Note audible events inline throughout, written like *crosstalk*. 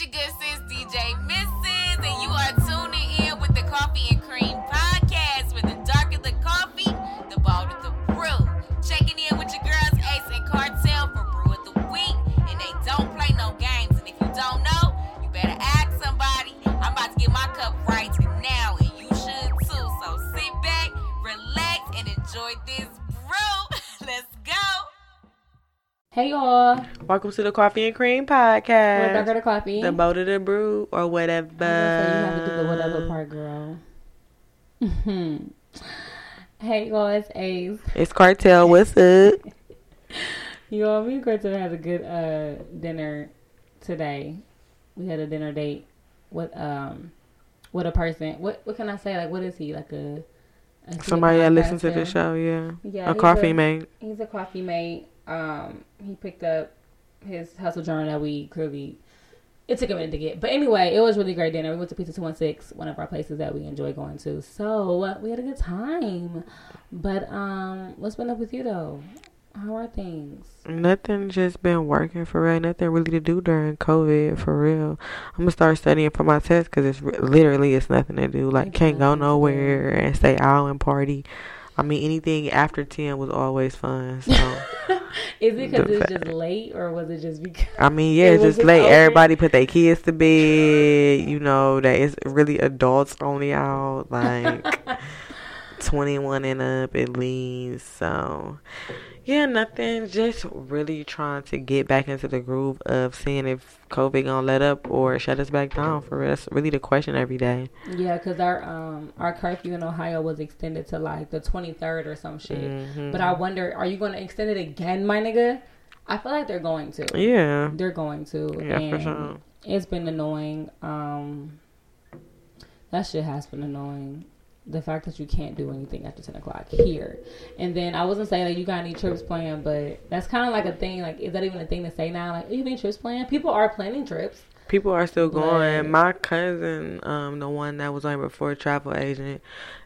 Your good sis DJ Mrs. And you are tuning in with the Coffee and Cream Podcast with the darker the coffee, the bolder the brew. Checking in with your girls Ace and Cartel for Brew of the Week. And they don't play no games. And if you don't know, you better ask somebody. I'm about to get my cup right now, and you should too. So sit back, relax, and enjoy this brew. *laughs* Let's go. Hey y'all, Welcome to the Coffee and Cream Podcast. Darker the Coffee. The boat of the brew or whatever. I was gonna say you have to do the whatever part, girl. *laughs* hey y'all, it's Ace. It's Cartel. What's up? *laughs* Y'all, me and Carter had a good uh dinner today. We had a dinner date with um with a person. What what can I say? Like, what is he? Like a, a Somebody that listens to the show, yeah. Yeah, a coffee mate. He's a coffee mate. Um, he picked up his hustle journal that we clearly. It took a minute to get, but anyway, it was really great dinner. We went to Pizza Two One Six, one of our places that we enjoy going to. So uh, we had a good time. But um, what's been up with you though? How are things? Nothing just been working for real. Nothing really to do during COVID for real. I'm gonna start studying for my test because it's literally it's nothing to do. Like can't go nothing to do. nowhere and stay out and party. I mean anything after ten was always fun. So *laughs* Is it because it's just late, or was it just because? I mean yeah, *laughs* It it's just late. open. Everybody put their kids to bed. You know that it's really adults only out. Like. *laughs* 21 and up at least. So, yeah, nothing. Just really trying to get back into the groove of seeing if COVID gonna let up or shut us back down. For real, that's really the question every day. Yeah, because our um our curfew in Ohio was extended to like the twenty third or some shit. Mhm. But I wonder, are you going to extend it again, my nigga? I feel like they're going to. Yeah, They're going to. yeah, for sure. It's been annoying. Um, that shit has been annoying. The fact that you can't do anything after ten o'clock here, and then I wasn't saying that you got any trips planned, but that's kind of like a thing. Like, is that even a thing to say now? Like, you any trips planned? People are planning trips. People are still going. Like- My cousin, um, the one that was on before travel agent,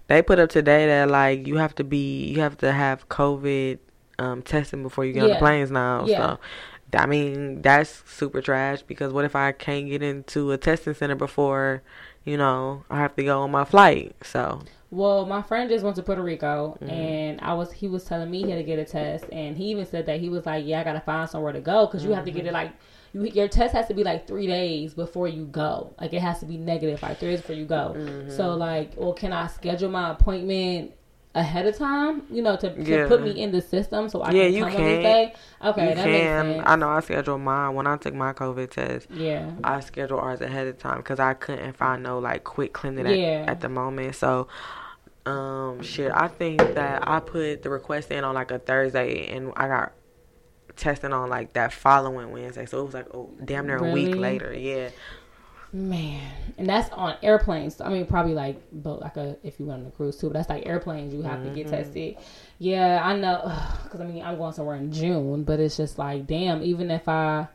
they put up today that like you have to be, you have to have COVID um testing before you get on the planes now. Yeah. So. I mean that's super trash because what if I can't get into a testing center before, you know, I have to go on my flight. So Well, my friend just went to Puerto Rico, Mm-hmm. and I was he was telling me he had to get a test, and he even said that he was like, "Yeah, I gotta find somewhere to go because you have to get it Mm-hmm. like you, your test has to be like three days before you go. Like it has to be negative like three days before you go. Mm-hmm. So like, well, can I schedule my appointment ahead of time? You know, to, to Yeah. put me in the system so I Yeah, can you come on can. this day. Okay, you that can. makes sense. I know I scheduled mine when I took my COVID test. yeah, I scheduled ours ahead of time because I couldn't find no like quick clinic at, Yeah. at the moment. So, um, shit, I think that I put the request in on like a Thursday and I got testing on like that following Wednesday. So it was like oh damn near a week later. Yeah, Man, and that's on airplanes. I mean, probably like, but like a if you went on a cruise too. But that's like airplanes. You have to get Mm-hmm. tested. Yeah, I know. Because I mean, I'm going somewhere in June, but it's just like, damn. Even if I,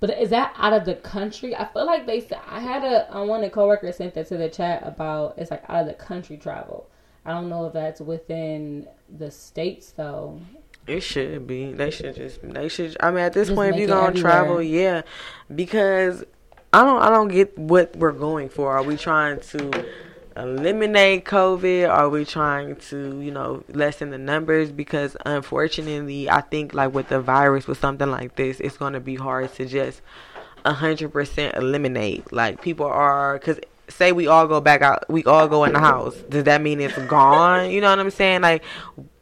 but is that out of the country? I feel like they said I had a I one of coworkers sent that to the chat about it's like out of the country travel. I don't know if that's within the states though. it should be. They should just. They should. I mean, at this Just point, if you're gonna travel, yeah, because I don't. I don't get what we're going for. Are we trying to? eliminate COVID? Are we trying to, you know, lessen the numbers? Because unfortunately, I think like with the virus, with something like this, it's going to be hard to just a hundred percent eliminate. Like people are, because say we all go back out, we all go in the house. Does that mean it's gone? You know what I'm saying? Like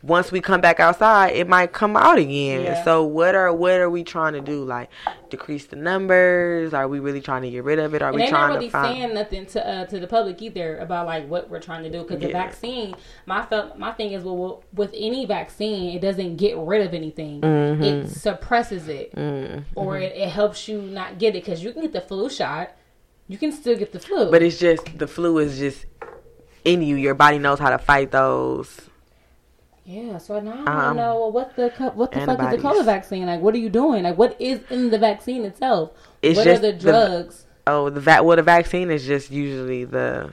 once we come back outside, it might come out again. Yeah. So what are what are we trying to do? Like decrease the numbers? Are we really trying to get rid of it? Are And we they're trying not really to find? saying nothing to uh, to the public either about like what we're trying to do because the vaccine. My fel- my thing is well, with any vaccine, it doesn't get rid of anything. Mm-hmm. It suppresses it, Mm. or it, it helps you not get it because you can get the flu shot. You can still get the flu, But it's just the flu is just in you. Your body knows how to fight those. yeah. So now I Um, don't know what the what the fuck is the COVID vaccine like? What are you doing? Like, what is in the vaccine itself? It's what just are the the- drugs? Oh, the va- well, the vaccine is just usually the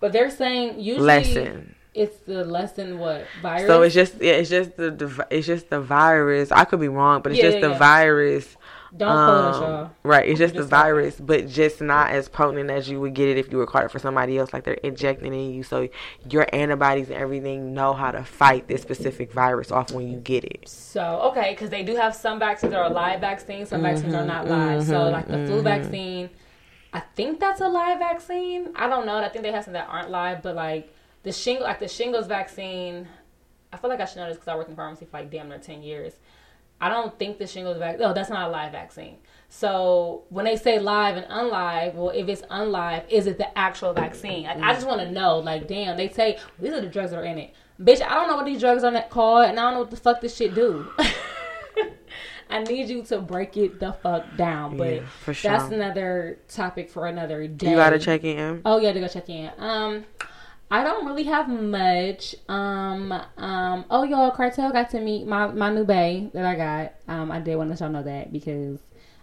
but they're saying usually lesson. It's the lesson what virus. So it's just yeah, it's just the, the it's just the virus. I could be wrong, but it's Yeah, just yeah, the yeah. virus Don't quote us, um, y'all. Right, it's just the just talking. virus, but just not as potent as you would get it if you were caught it for somebody else. Like they're injecting in you, so your antibodies and everything know how to fight this specific virus off when you get it. So okay, because they do have some vaccines that are live vaccines, some vaccines are mm-hmm, not live. so mm-hmm, like the flu mm-hmm. vaccine, I think that's a live vaccine. I don't know. I think they have some that aren't live, but like the shingle, like the shingles vaccine, I feel like I should know this because I worked in pharmacy for like damn near ten years. I don't think the shingles vaccine. No, that's not a live vaccine. So when they say live and unlive, well, if it's unlive, is it the actual vaccine? Like I just want to know. Like, damn, they say these are the drugs that are in it. Bitch, I don't know what these drugs are that called, and I don't know what the fuck this shit do. *laughs* I need you to break it the fuck down. But Yeah, for sure. that's another topic for another day. You gotta check in. Oh yeah, to go check in. Um, I don't really have much. Um, um. Oh, y'all, Cartel got to meet my my new bae that I got. Um, I did want to let y'all know that because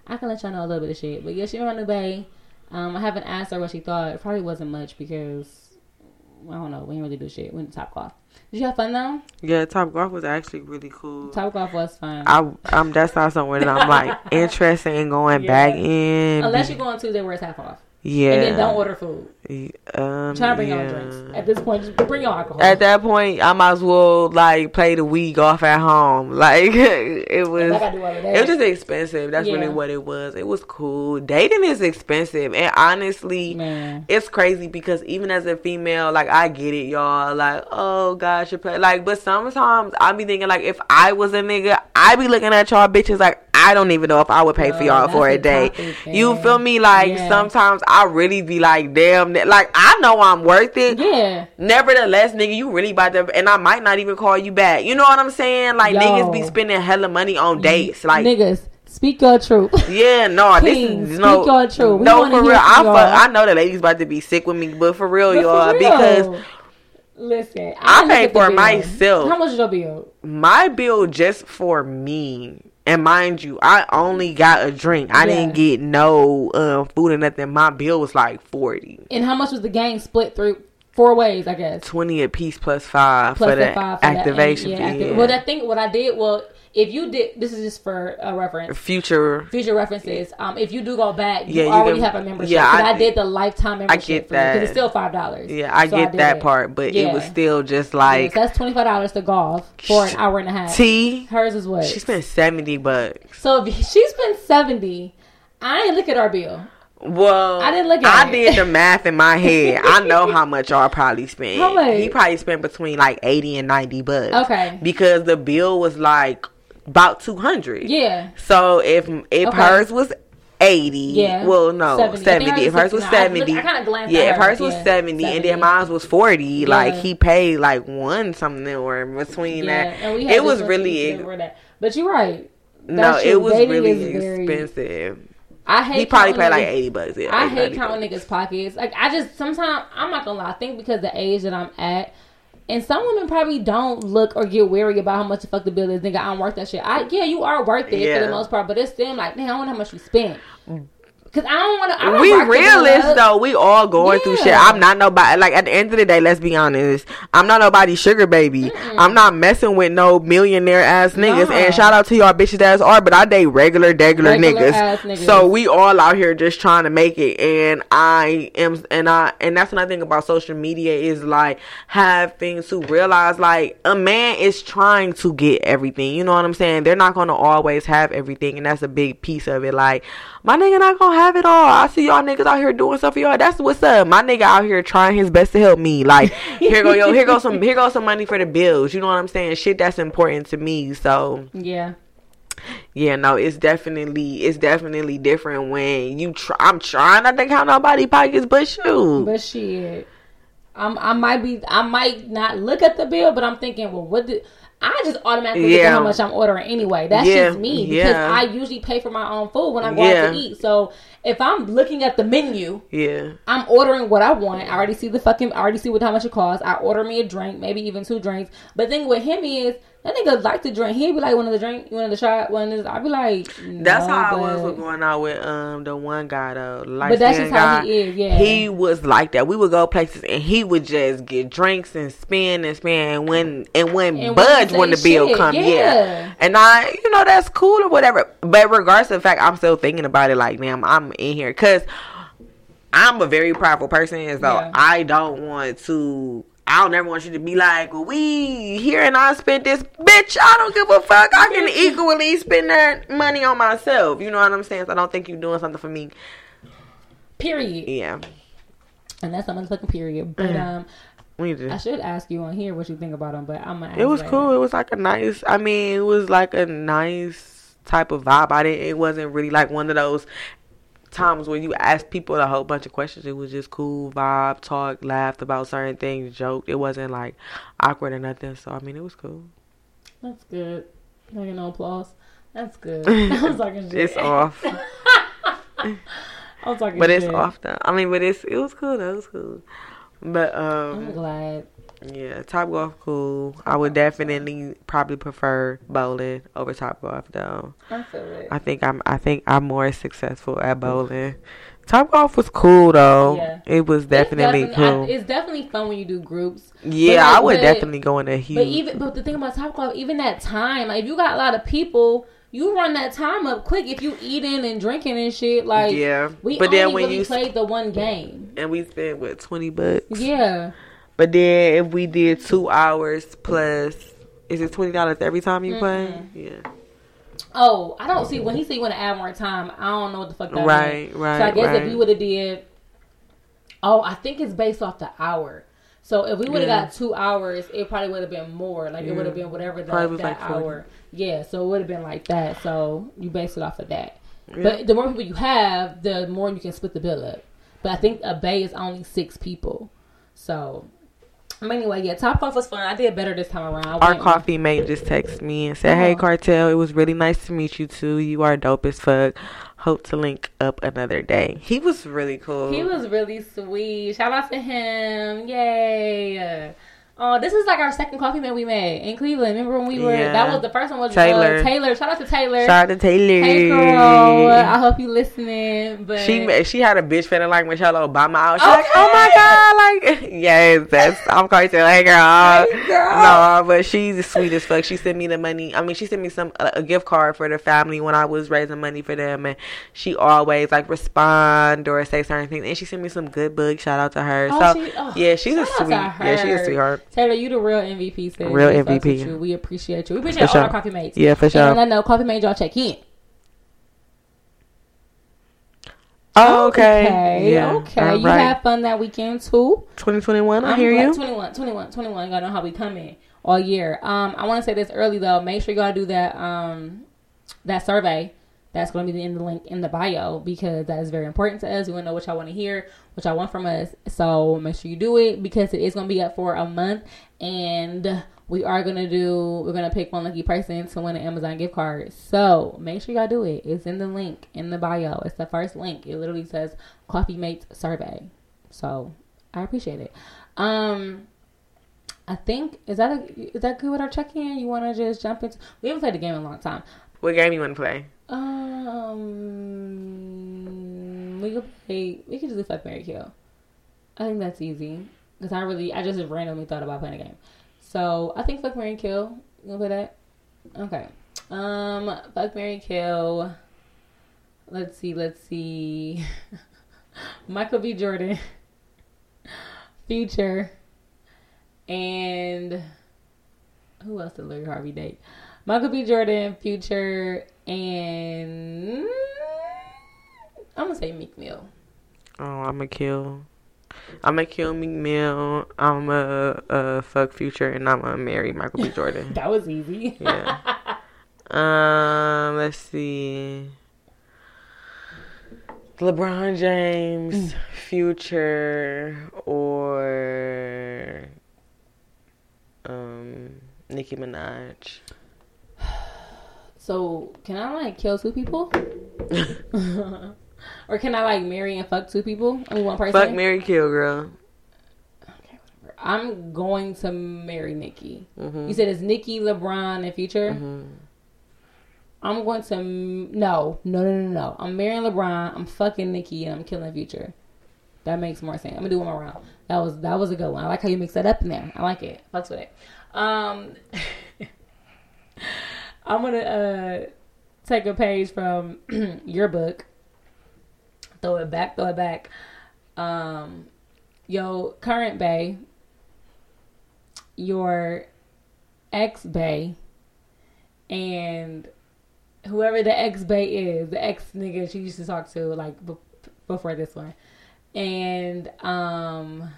I can let y'all know a little bit of shit. But yeah, she my new bae. Um, I haven't asked her what she thought. It probably wasn't much because I don't know. We didn't really do shit. We went to Top Golf. Did you have fun though? Yeah, Top Golf was actually really cool. Top Golf was fun. I um that's not somewhere that I'm like *laughs* interested in going Yeah. back in. Unless you go on Tuesday where it's half off. yeah, And then don't order food. Um, Try to bring your own drinks. At this point, just bring your alcohol. At that point, I might as well like play the week off at home. *laughs* Like it was. I do all of that. It was just expensive. That's Yeah. really what it was. It was cool. Dating is expensive, and honestly, Man. it's crazy because even as a female, like I get it, y'all. Like, oh gosh, you play like, but sometimes I be thinking like, if I was a nigga, I'd be looking at y'all bitches like I don't even know if I would pay for y'all for a a day. topic, You feel me? Like sometimes I really be like, damn, like I know I'm worth it. Yeah. Nevertheless, nigga, you really about to, and I might not even call you back. You know what I'm saying? Like Yo. niggas be spending hella money on dates. Like, niggas, speak your truth. *laughs* yeah, no, Kings, this is no, speak your truth. We no for real. I fuck. I know the lady's about to be sick with me, but for real, But y'all, real, because listen, I look pay for myself. How much is your bill? my bill just for me. And mind you, I only got a drink. I Yeah. didn't get no uh, food or nothing. My bill was like 40. And how much was the game split through four ways? I guess 20 a piece plus five plus for the five for that. activation And, fee. yeah, activ- yeah. Well, that thing, what I did, well, if you did, this is just for a reference. Future Future references. Um, if you do go back, you Yeah, you already can- have a membership. yeah, Yeah, I, I- did the lifetime membership. i get you, that. it's still five dollars. Yeah, I So get did that it. part, but it was still just Yeah, like so that's twenty five dollars to golf for an hour and a half. T. Hers is what? She spent seventy bucks. So if she spent seventy, I ain't look at our bill. Well, I didn't look at I it. did the math in my head. I know how much y'all probably spent. He probably spent between like eighty and ninety bucks. Okay. Because the bill was like about two hundred. Yeah. So if if Okay. hers was. 80 Yeah. well no 70. 70, if hers was was 69. I 70 I kinda glanced yeah if hers, was yeah, 70, and then mine was 40 like he paid like one something or between Yeah. that And we had it was really that. But you're right. no That's it was really is very- expensive I hate he probably paid like 80 bucks yeah, I 80, hate 90 counting niggas' pockets. Like I just sometimes I'm not gonna lie. I think because the age that I'm at, and some women probably don't look or get weary about how much the fuck the bill is. Nigga, I'm worth that shit. I yeah, you are worth it for the most part, but it's them like, damn, I wonder how much you spent. Cause I don't want to. we realists though. We all going through shit. I'm not nobody. Like at the end of the day, let's be honest. I'm not nobody's sugar baby. I'm not messing with no millionaire ass niggas. And shout out to y'all bitches that are, but I date regular, regular, Regular niggas. ass niggas. So we all out here just trying to make it. And I am, and I, and that's another thing about social media is like having to realize like a man is trying to get everything. You know what I'm saying? They're not gonna always have everything, and that's a big piece of it. Like my nigga not gonna have it all. I see y'all niggas out here doing stuff for y'all. That's what's up. My nigga out here trying his best to help me. Like here go yo, here goes some here goes some money for the bills. You know what I'm saying? Shit that's important to me. So Yeah. yeah, no, it's definitely it's definitely different when you try. I'm trying not to count nobody pockets, but shoot. But shit, I'm, I might be, I might not look at the bill, but I'm thinking, well, what did I just automatically look at Yeah. how much I'm ordering anyway? That's Yeah, just me because yeah. I usually pay for my own food when I go out to eat. So if I'm looking at the menu, Yeah. I'm ordering what I want. I already see the fucking. I already see what how much it costs. I order me a drink, maybe even two drinks. But thing with him is that nigga like to drink. He'd be like, "One of the drink, one of the shot, one of the." I'd be like, That's no, how I was with going out with um the one guy though. Light But that's just how he is, yeah. He was like that. We would go places and he would just get drinks and spin and spin and when and when And budge wouldn't when the bill shit, come, yeah. yeah. And I, you know, that's cool or whatever. But regardless of the fact, I'm still thinking about it. Like, damn, I'm in here because I'm a very prideful person, and so Yeah. I don't want to. I don't ever want you to be like, we here and I spent this, bitch. I don't give a fuck. I can *laughs* equally spend that money on myself. You know what I'm saying? So I don't think you're doing something for me. Period. Yeah, And that's on a motherfucking period. But Mm. um, I should ask you on here what you think about them, But I'm gonna. ask It was cool. It was like a nice. I mean, it was like a nice type of vibe. I didn't. It wasn't really like one of those times where you ask people a whole bunch of questions. It was just cool vibe, talk, laughed about certain things, joked. It wasn't like awkward or nothing. So I mean, it was cool. That's good. Like no applause. That's good. *laughs* I was talking shit. It's off, *laughs* I was talking but it's off though. I mean, but it's it was cool. That was cool. But um, I'm glad. Yeah, top golf cool. I would definitely probably prefer bowling over top golf though. I feel it. I think I'm I think I'm more successful at bowling. Top golf was cool though. Yeah. It was definitely it's cool. I, it's definitely fun when you do groups. yeah, like, I would but- definitely go in a huge. But even but the thing about top golf, even that time, like if you got a lot of people, you run that time up quick. If you eating and drinking and shit, like yeah, we but only then when really you played the one game. and we spent what twenty bucks. Yeah, But then if we did two hours plus, is it twenty dollars every time you play? Mm-hmm. Yeah. Oh, I don't see when he said you want to add more time. I don't know what the fuck that Right, meant. right, So I guess right. if we would have did, oh, I think it's based off the hour. So if we would have Yeah. got two hours, it probably would have been more. Like it would have been whatever Probably that, like hour. Yeah, so it would have been like that. So you base it off of that. Yeah. But the more people you have, the more you can split the bill up. But I think a bay is only six people. So, but anyway, yeah, Top Golf was fun. I did better this time around. Our coffee mate just texted me and said, "Hey, Oh. Cartel, it was really nice to meet you too. You are dope as fuck. Hope to link up another day." He was really cool. He was really sweet. Shout out to him. Yay. Oh, this is like our second coffee man we made in Cleveland. Remember when we were? Yeah. That was the first one was Taylor. Uh, Taylor. Shout out to Taylor. Shout out to Taylor. hey girl, I hope you listening. But She she had a bitch feeling like Michelle Obama out. She like, oh my god, like *laughs* yes, that's I'm Cartel. Hey girl, Hey, girl. no, but she's sweet as fuck. She sent me the money. I mean, she sent me some a, gift card for the family when I was raising money for them, and she always like respond or say certain things. And she sent me some good books. Shout out to her. Oh, so she- oh, yeah, she's a shout out to sweet. Yeah, she's a sweetheart. Taylor, you the real MVP. Sis. Real We MVP. We appreciate you. We appreciate For all our coffee mates. Yeah, for sure. And sure. I know coffee mate y'all check in. Oh, okay. Okay. Yeah. Okay. You had fun that weekend too. 2021. I I'm hear you. 21, 21, 21. You gotta know how we coming all year. Um, I want to say this early though. Make sure gotta do that um that survey. That's gonna be in the link in the bio because that is very important to us. We want to know what y'all want to hear, what y'all want from us. So make sure you do it because it is gonna be up for a month, and we are gonna do. We're gonna pick one lucky person to win an Amazon gift card. So make sure y'all do it. It's in the link in the bio. It's the first link. It literally says Coffee Mates Survey. So I appreciate it. Um, I think is that a, is that good with our check in? You want to just jump into? We haven't played the game in a long time. What game you want to play? Um, we could play. We could just do fuck Mary Kill. I think that's easy because I really I just randomly thought about playing a game. So I think fuck Mary Kill. You wanna play that? Okay. Um, fuck Mary Kill. Let's see. Let's see. *laughs* Michael B. Jordan, *laughs* Future, and who else did Lori Harvey date? Michael B. Jordan, Future, and I'm gonna say Meek Mill. Oh, I'm gonna kill. I'm gonna kill Meek Mill. I'm gonna uh, fuck Future, and I'm gonna marry Michael B. *laughs* Jordan. That was easy. Yeah. *laughs* um, let's see. LeBron James, Future, or um Nicki Minaj. *sighs* *sighs* *sighs* so can I like kill two people? *laughs* Or can I like marry and fuck two people? I mean, one person. Fuck marry, Kill, girl. Okay, whatever. I'm going to marry Nicki. Mm-hmm. You said it's Nicki, LeBron, and Future. hmm I'm going to m- no, no, no, no, no. I'm marrying LeBron. I'm fucking Nicki, and I'm killing Future. That makes more sense. I'm gonna do one more round. That was that was a good one. I like how you mix that up in there. I like it. Fucks with it. Um, *laughs* I'm gonna uh take a page from *clears throat* your book. Throw it back. Throw it back. Um, yo, current bay. Your ex bay. And whoever the ex bay is, the ex nigga she used to talk to like b- before this one, and um,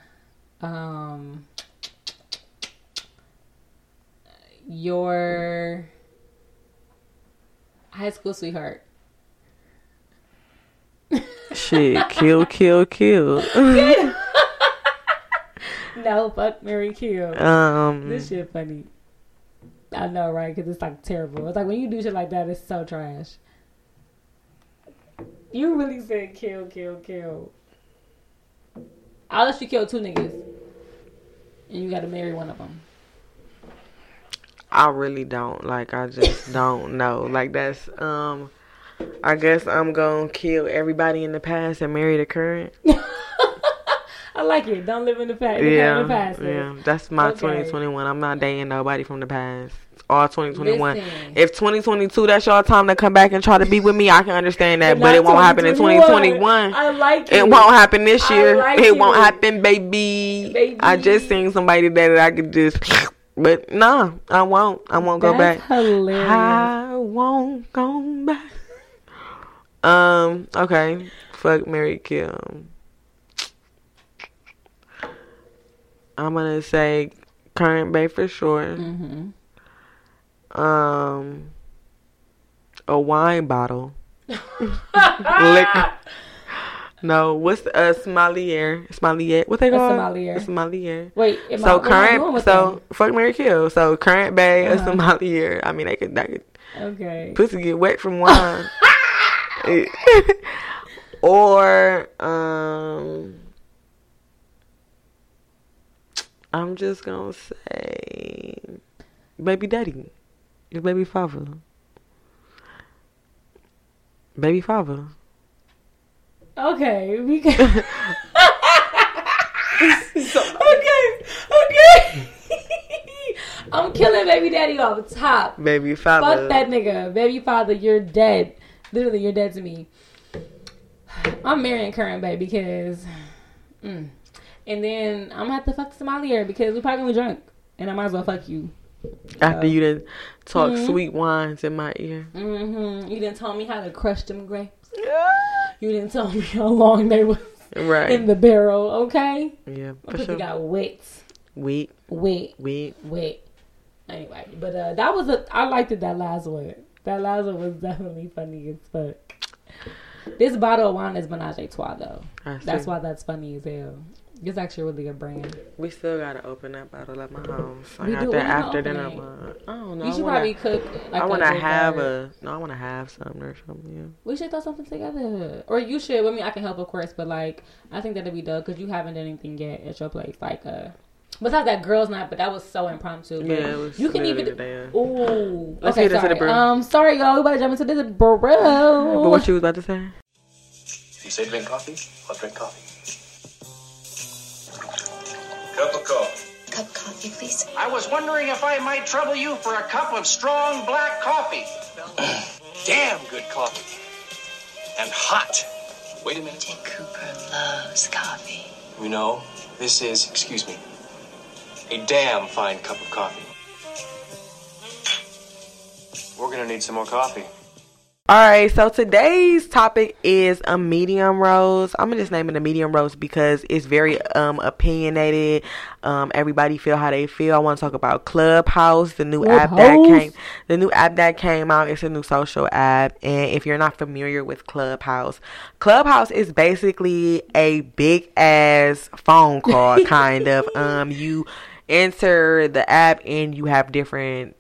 um, your high school sweetheart. Shit, kill, kill, kill. *laughs* No, fuck Mary Kill. um, This shit funny. I know, right? Because it's like terrible. It's like when you do shit like that, it's so trash. You really said kill, kill, kill. I'll let you kill two niggas. And you gotta marry one of them. I really don't. Like, I just don't know. Like, that's, um, I guess I'm gonna kill everybody in the past and marry the current. *laughs* I like it. Don't live in the past. Yeah, in the past. yeah. That's my Okay. 2021. I'm not dating nobody from the past. All 2021. Listen. If 2022, that's your time to come back and try to be with me, I can understand that. But it won't happen in 2021. I like it. It won't happen this year. like it won't happen, baby. Baby. I just seen somebody that I could just, but nah, I won't. I won't go That's back. hilarious. I won't go back. Um. Okay. Fuck Mary Kill. I'm gonna say current bay for sure. Mm-hmm. Um. A wine bottle. *laughs* Liquor. No, what's a sommelier? Sommelier. What they A call? sommelier. A sommelier. Wait, So I current, so fuck Mary Kill. So current bay, a Uh-huh. sommelier. I mean, they could, that could? Okay. pussy get wet from *laughs* wine. *laughs* or um, I'm just gonna say, baby daddy, your baby father, baby father. Okay, because *laughs* okay, okay. I'm killing baby daddy off the top. Baby father. Fuck that nigga, baby father. You're dead. Literally, you're dead to me. I'm marrying current babe because, mm. and then I'm gonna have to fuck sommelier because we probably gonna be drunk, and I might as well fuck you. After you done talk Mhm. sweet wines in my ear. mm-hmm. You didn't tell me how to crush them grapes. You didn't tell me how long they was Right. in the barrel. Okay, yeah, for sure. got wet, Wheat, wet, wheat. wet. Anyway, but uh, that was a. I liked it. That last one. That last one was *laughs* definitely funny as fuck. This bottle of wine is Menage a Trois though. That's why that's funny as hell. It's actually really a brand. We still gotta open that bottle at my house. I We got do. that after dinner. I don't know. You should wanna, probably cook. Like I a want to have dessert. a. No, I want to have something or something. Yeah. We should throw something together, or you should. I mean, I can help, of course, but like, I think that'd be dope because you haven't done anything yet at your place. Like, uh, besides that girls' night, but that was so impromptu. Yeah, it was. you can even. today. Ooh. Let's okay, get into sorry. the brew. Um, sorry, y'all. We about to jump into this bro. But what you was about to say? If you say drink coffee, I'll drink coffee. Cup of coffee. Cup coffee, please. I was wondering if I might trouble you for a cup of strong black coffee. *clears throat* Damn good coffee. And hot. Wait a minute. Dick Cooper loves coffee. You know, this is, excuse me, a damn fine cup of coffee. We're gonna need some more coffee. All right, so today's topic is a medium rose. I'm gonna just name it a medium rose because it's very um opinionated. Um, everybody feel how they feel. I want to talk about Clubhouse, the new app that came. The new app that came out. It's a new social app, and if you're not familiar with Clubhouse, Clubhouse is basically a big ass phone call, kind of. *laughs* Um, you enter the app and you have different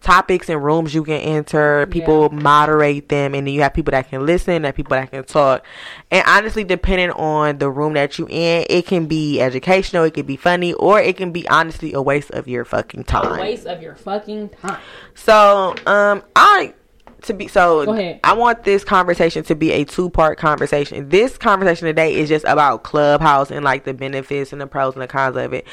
topics and rooms you can enter. People moderate them, and then you have people that can listen, and people that can talk. And honestly, depending on the room that you in, it can be educational, it can be funny, or it can be honestly a waste of your fucking time. A waste of your fucking time. So, um, I to be so I want this conversation to be a two part conversation. This conversation today is just about Clubhouse and like the benefits and the pros and the cons of it.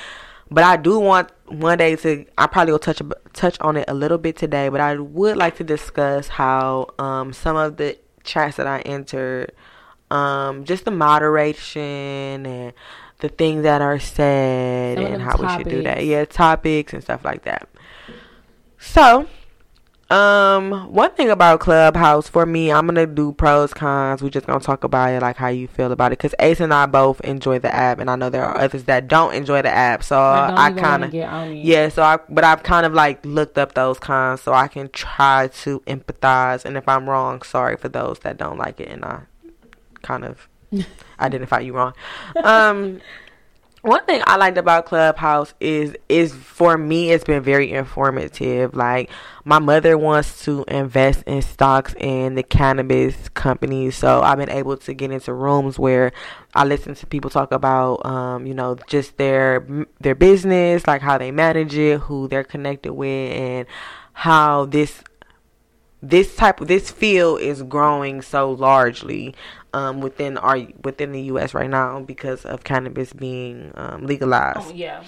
But I do want one day to I probably will touch touch on it a little bit today, but I would like to discuss how um some of the chats that I entered um just the moderation and the things that are said and how we should do that. Yeah, topics and stuff like that. So, um, one thing about Clubhouse for me, I'm gonna do pros cons. We're just gonna talk about it, like how you feel about it, because Ace and I both enjoy the app, and I know there are others that don't enjoy the app. So I I kind of get on it. yeah. So I, but I've kind of like looked up those cons, so I can try to empathize. And if I'm wrong, sorry for those that don't like it, and I kind of *laughs* identify you wrong. Um, *laughs* one thing I liked about Clubhouse is is for me it's been very informative. Like my mother wants to invest in stocks in the cannabis companies, so I've been able to get into rooms where I listen to people talk about um, you know, just their their business, like how they manage it, who they're connected with and how this this type of this field is growing so largely um, within our within the U.S. right now because of cannabis being um, legalized. Oh, yeah.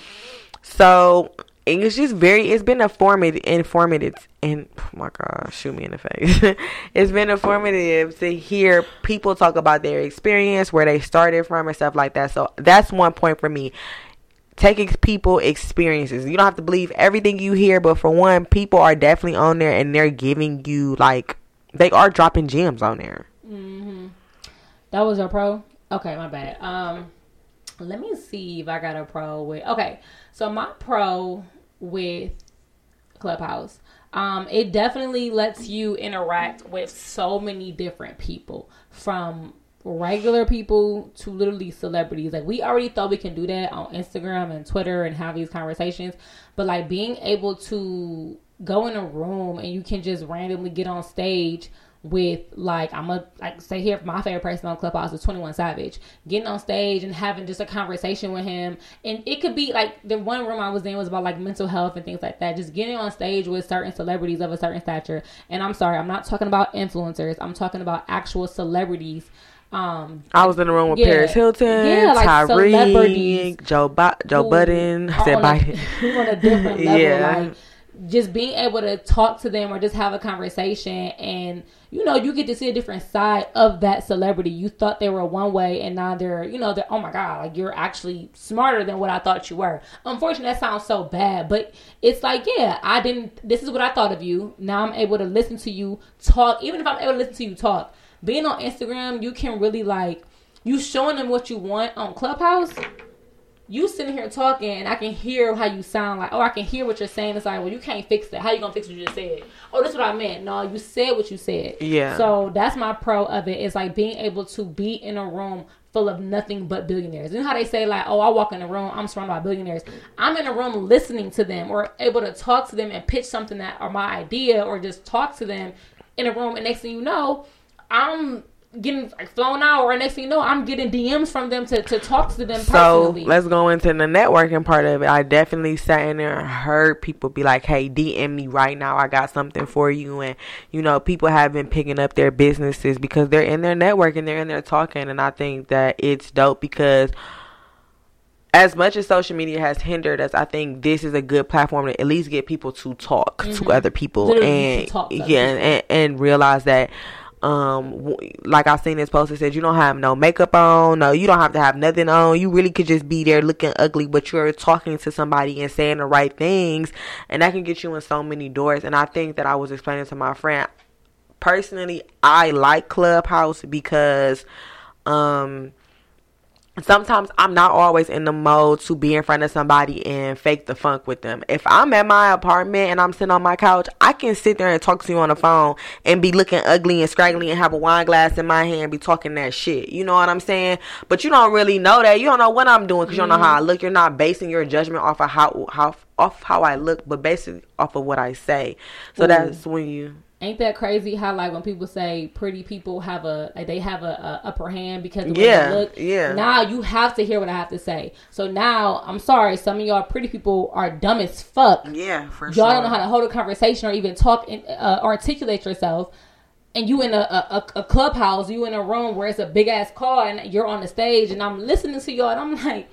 So it's just very. It's been informative, informative, and oh my god, shoot me in the face. *laughs* it's been informative to hear people talk about their experience, where they started from, and stuff like that. So that's one point for me. Taking people experiences. You don't have to believe everything you hear, but for one, people are definitely on there and they're giving you like they are dropping gems on there. That was your pro? Okay, my bad. Um let me see if I got a pro with okay. So my pro with Clubhouse. Um, it definitely lets you interact with so many different people from regular people to literally celebrities. Like we already thought we can do that on Instagram and Twitter and have these conversations, but like being able to go in a room and you can just randomly get on stage with like I'm a like say here my favorite person on Clubhouse is 21 Savage getting on stage and having just a conversation with him and it could be like the one room I was in was about like mental health and things like that just getting on stage with certain celebrities of a certain stature and I'm sorry I'm not talking about influencers I'm talking about actual celebrities um I was in the room with Yeah. Paris Hilton, Yeah, like Tyreek, Joe Joe Budden. I said Biden. *laughs* on a different *laughs* level. Yeah. Like just being able to talk to them or just have a conversation and you know you get to see a different side of that celebrity. You thought they were one way and now they're you know they're oh my god like you're actually smarter than what i thought you were. Unfortunately that sounds so bad but it's like yeah i didn't this is what i thought of you. Now i'm able to listen to you talk. Even if i'm able to listen to you talk being on instagram you can really like you showing them what you want on clubhouse you sitting here talking and I can hear how you sound like, oh, I can hear what you're saying. It's like, well, you can't fix that. How you gonna fix what you just said? Oh, that's what I meant. No, you said what you said. Yeah. So that's my pro of it. It's like being able to be in a room full of nothing but billionaires. You know how they say like, oh, I walk in a room, I'm surrounded by billionaires. I'm in a room listening to them or able to talk to them and pitch something that or my idea or just talk to them in a room. And next thing you know, I'm getting like flown out or next thing you know i'm getting dms from them to, to talk to them So personally let's go into the networking part of it. I definitely sat in there and heard people be like, "Hey, DM me right now. I got something for you." And you know, people have been picking up their businesses because they're in their networking, they're in there talking, and I think that it's dope because as much as social media has hindered us, I think this is a good platform to at least get people to talk to other people Mm-hmm. Literally and to yeah, and, and realize that um like I've seen this post that said you don't have no makeup on, no, you don't have to have nothing on. You really could just be there looking ugly, but you're talking to somebody and saying the right things, and that can get you in so many doors. And I think that I was explaining to my friend personally, I like Clubhouse because um sometimes I'm not always in the mode to be in front of somebody and fake the funk with them. If I'm at my apartment and I'm sitting on my couch, I can sit there and talk to you on the phone and be looking ugly and scraggly and have a wine glass in my hand, be talking that shit. You know what I'm saying? But you don't really know that. You don't know what I'm doing because you don't know how I look. You're not basing your judgment off of how how off how I look, but basically off of what I say. So that's when you. Ain't that crazy how like when people say pretty people have a they have a, a upper hand because of the Yeah, they look. yeah. Now you have to hear what I have to say. So now I'm sorry, some of y'all pretty people are dumb as fuck. Yeah, for Y'all don't know how to hold a conversation or even talk and uh, articulate yourself. And you in a, a, a clubhouse, you in a room where it's a big ass car, and you're on the stage, and I'm listening to y'all, and I'm like,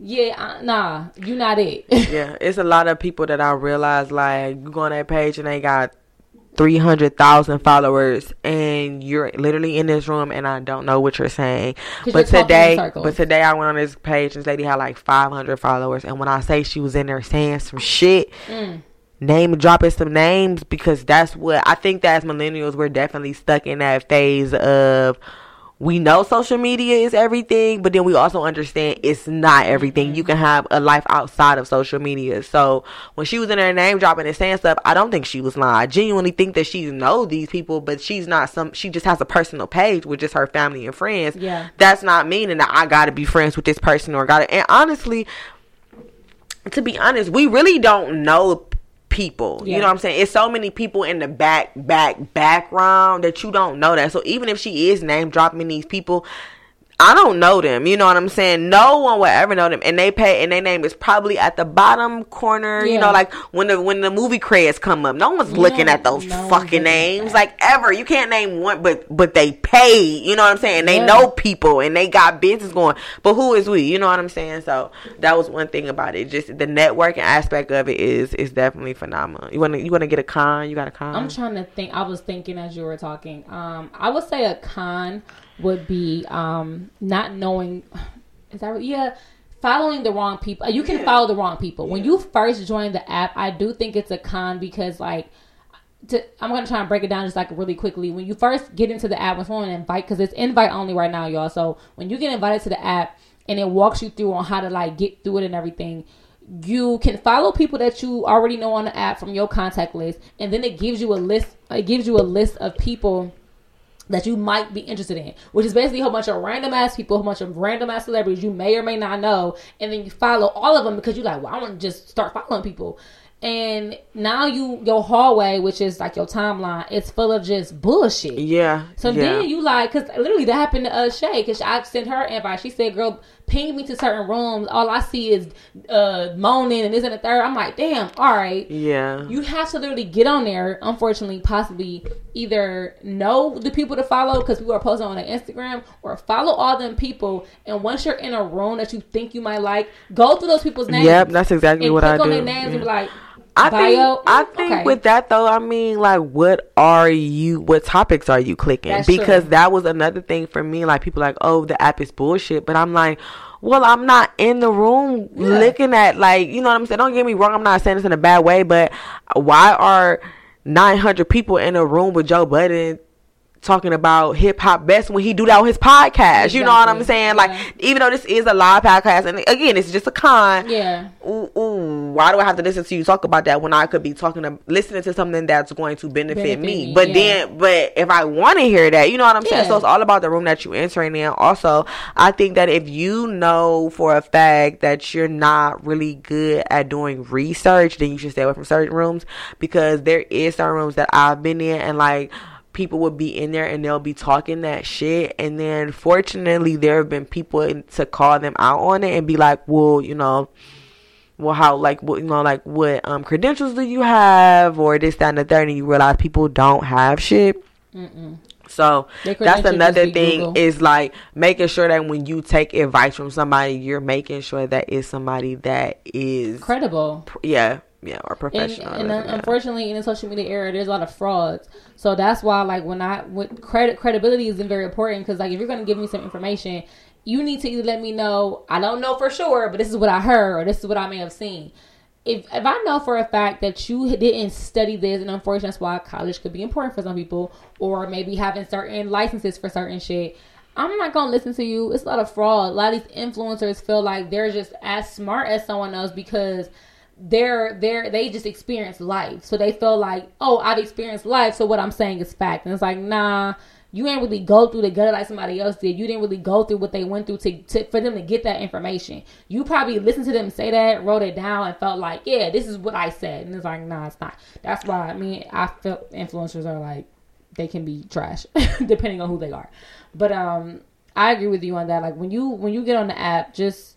yeah, uh, nah, you not it. *laughs* Yeah, it's a lot of people that I realize like you go on that page and they got three hundred thousand followers, and you're literally in this room and I don't know what you're saying. But you're today, but today I went on this page and this lady had like five hundred followers, and when I say she was in there saying some shit. Mm. Name dropping some names because that's what I think that as millennials we're definitely stuck in that phase of we know social media is everything, but then we also understand it's not everything. You mm-hmm. can have a life outside of social media. So when she was in her name dropping and saying stuff, I don't think she was lying. I genuinely think that she know these people, but she's not some. She just has a personal page with just her family and friends. Yeah. that's not meaning that I got to be friends with this person or got to. And honestly, to be honest, we really don't know people. Yeah. You know what I'm saying? It's so many people in the back, back, background that you don't know that. So even if she is name dropping these people, I don't know them. You know what I'm saying? No one will ever know them, and they pay, and their name is probably at the bottom corner. You know, like when the when the movie credits come up, no one's looking at those no fucking names like ever. You can't name one, but but they pay. You know what I'm saying? They Yeah. know people, and they got business going. But who is we? You know what I'm saying? So that was one thing about it. Just the networking aspect of it is is definitely phenomenal. You wanna you wanna get a con? You got a con? I'm trying to think. I was thinking as you were talking. Um, I would say a con would be um not knowing. Is that right? yeah? Following the wrong people. You can follow the wrong people when you first join the app. I do think it's a con because like. To, I'm gonna try and break it down just like really quickly. When you first get into the app, when someone invite, because it's invite only right now, y'all. So when you get invited to the app and it walks you through on how to like get through it and everything, you can follow people that you already know on the app from your contact list, and then it gives you a list. It gives you a list of people that you might be interested in, which is basically a whole bunch of random ass people, a whole bunch of random ass celebrities you may or may not know, and then you follow all of them because you're like, well, I want to just start following people. And now you your hallway, which is like your timeline, it's full of just bullshit. yeah. So yeah. then you like, cause literally that happened to uh, Shay, cause I sent her invite. She said, "Girl, ping me to certain rooms. All I see is uh moaning and this and the third. I'm like, damn, all right. yeah. You have to literally get on there. Unfortunately, possibly either know the people to follow because people are posting on their Instagram, or follow all them people. And once you're in a room that you think you might like, go through those people's names. Yep, that's exactly what click I on do. their names Yeah. and be like, I bio. think I think okay. with that though, I mean like what are you what topics are you clicking? That's because true. that was another thing for me. Like people like, oh, the app is bullshit, but I'm like, well, I'm not in the room looking at like you know what I'm saying. Don't get me wrong, I'm not saying this in a bad way, but why are 900 people in a room with Joe Budden? Talking about hip hop best when he do that on his podcast, you know what I'm Exactly. saying? Yeah. Like, even though this is a live podcast, and again, it's just a con yeah. ooh, ooh, why do I have to listen to you talk about that when I could be talking to listening to something that's going to benefit, Benefit me? But yeah. then, but if I want to hear that, you know what I'm saying? Yeah. So it's all about the room that you entering in. Also, I think that if you know for a fact that you're not really good at doing research, then you should stay away from certain rooms because there is certain rooms that I've been in and like people would be in there and they'll be talking that shit. And then fortunately there have been people to call them out on it and be like well you know well how like what you know like what um credentials do you have or this that and the third? And you realize people don't have shit. So that's another thing Google. is like making sure that when you take advice from somebody you're making sure that it's somebody that is Credible. yeah yeah or and, professional and yeah. unfortunately in the social media era there's a lot of frauds so that's why like when i with credit credibility isn't very important because like if you're going to give me some information you need to either let me know i don't know for sure but this is what i heard or this is what i may have seen if if I know for a fact that you didn't study this, and unfortunately that's why college could be important for some people, or maybe having certain licenses for certain shit, I'm not gonna listen to you. It's a lot of fraud. A lot of these influencers feel like they're just as smart as someone else because they're they're they just experience life. So they feel like, oh, I've experienced life, so what I'm saying is fact. And it's like, nah, you ain't really go through the gutter like somebody else did. You didn't really go through what they went through to, to for them to get that information. You probably listened to them say that, wrote it down, and felt like, yeah, this is what I said. And it's like, nah, it's not. That's why I mean I feel influencers are like they can be trash *laughs* depending on who they are. But um I agree with you on that. Like when you when you get on the app, just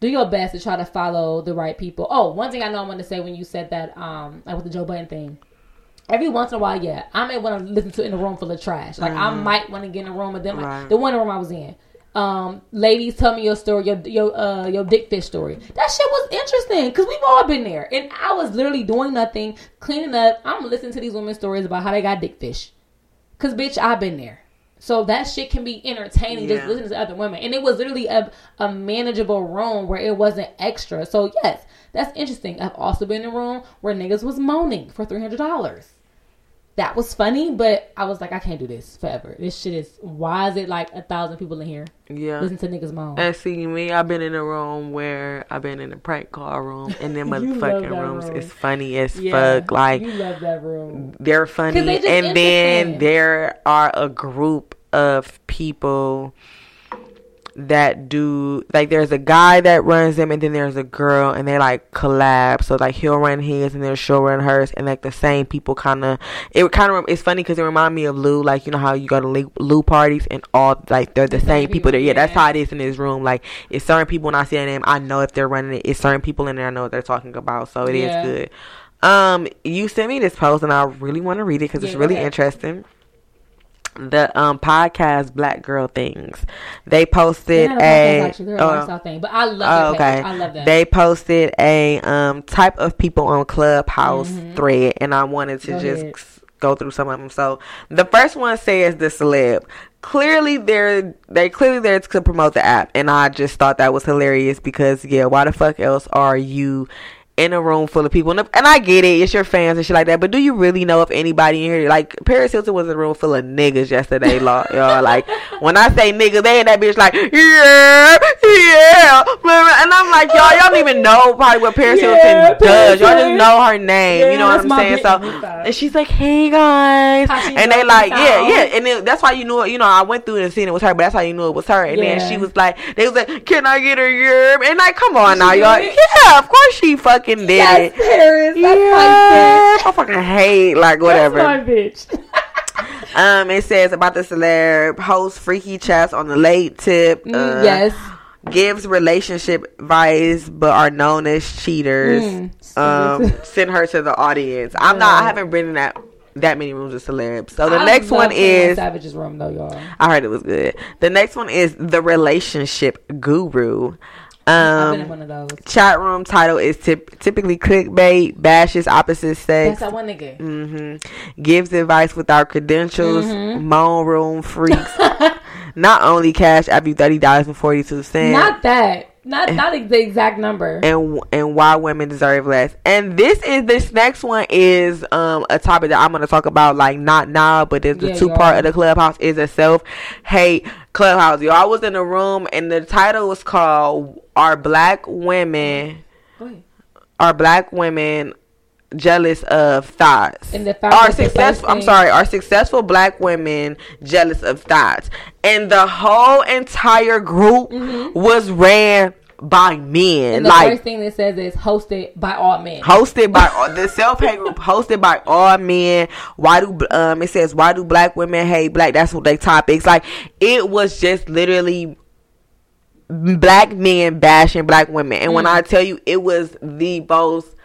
do your best to try to follow the right people. Oh, one thing I know I wanted to say when you said that, um, like with the Joe Budden thing. Every once in a while, yeah, I may want to listen to in a room full of trash. Like I might want to get in a room with them. Like, Right. the one room I was in. Um, ladies, tell me your story, your your uh your dick fish story. That shit was interesting because we've all been there, and I was literally doing nothing, cleaning up. I'm listening to these women's stories about how they got dick fish. Cause bitch, I've been there. So that shit can be entertaining just Yeah. listening to other women. And it was literally a, a manageable room where it wasn't extra. So yes, that's interesting. I've also been in a room where niggas was moaning for three hundred dollars. That was funny, but I was like, I can't do this forever. This shit is why is it like a thousand people in here Yeah. listen to niggas moan? And see me, I've been in a room where I've been in a prank call room, and then *laughs* motherfucking rooms room. is funny as Yeah, fuck. Like you love that room. they're funny, they and then there are a group of people that do like there's a guy that runs them and then there's a girl and they like collab. So like he'll run his and then she'll run hers and like the same people kind of it kind of it's funny because it remind me of Lou like you know how you go to Lou, Lou parties and all like they're the, same people there yeah, that's how it is in this room. Like it's certain people when I see their name I know if they're running it it's certain people in there I know what they're talking about so it is Yeah. good. Um you sent me this post and I really want to read it because it's really interesting the um podcast Black Girl Things. They posted a a, actually. They're a oh, thing. But I love oh, okay. I love that. They posted a um type of people on Clubhouse thread, and I wanted to Mm-hmm. Go just ahead. go through some of them. So the first one says the celeb. Clearly, they're they clearly there to promote the app, and I just thought that was hilarious because yeah, why the fuck else are you? In a room full of people, and I get it, it's your fans and shit like that. But do you really know if anybody in here, like Paris Hilton, was in a room full of niggas yesterday, y'all? Like when I say nigga, they in that bitch like yeah, yeah, and I'm like y'all, y'all don't even know probably what Paris Yeah, Hilton does. Y'all Paris. just know her name, Yeah, you know what I'm saying? So, and she's like, hey guys, How and they like, yeah, sound? yeah, and then that's why you knew it. You know, I went through it and seen it was her, but that's how you knew it was her. And Yeah. then she was like, they was like, can I get her yerb? And like, come on now, y'all. it? Yeah, of course she fucking did That's it. Paris. That's Yeah, my bitch. I fucking hate like whatever. That's my bitch. Um, it says about the celeb host freaky chats on the late tip. Mm, uh, yes. Gives relationship advice but are known as cheaters. Mm, um, *laughs* send her to the audience. I'm not. I haven't been in that that many rooms with celebs. So the I next one is. Savage's room though, y'all. I heard it was good. The next one is the relationship guru. I've been in Um, one of those. chat room title is typ- typically clickbait, bashes opposite sex. That's that one nigga. hmm Gives advice without credentials. Mm-hmm. Moan room freaks. Not only cash app you thirty dollars and forty two cents. Not that. Not not the exact number. and and why women deserve less. And this is this next one is um a topic that I'm gonna talk about like not now, but there's the Yeah, two part of the clubhouse is a self hate clubhouse. Yo, I was in a room and the title was called "Are Black Women Are Black Women Jealous of Thoughts?" And the fact are successful. I'm sorry. Are successful Black women jealous of thoughts? And the whole entire group was ran by men. Mm-hmm. And the like first thing that says is hosted by all men. hosted by *laughs* all- the self hate group hosted by all men why do um it says why do black women hate black that's what they topics like it was just literally black men bashing black women and Mm. when i tell you it was the most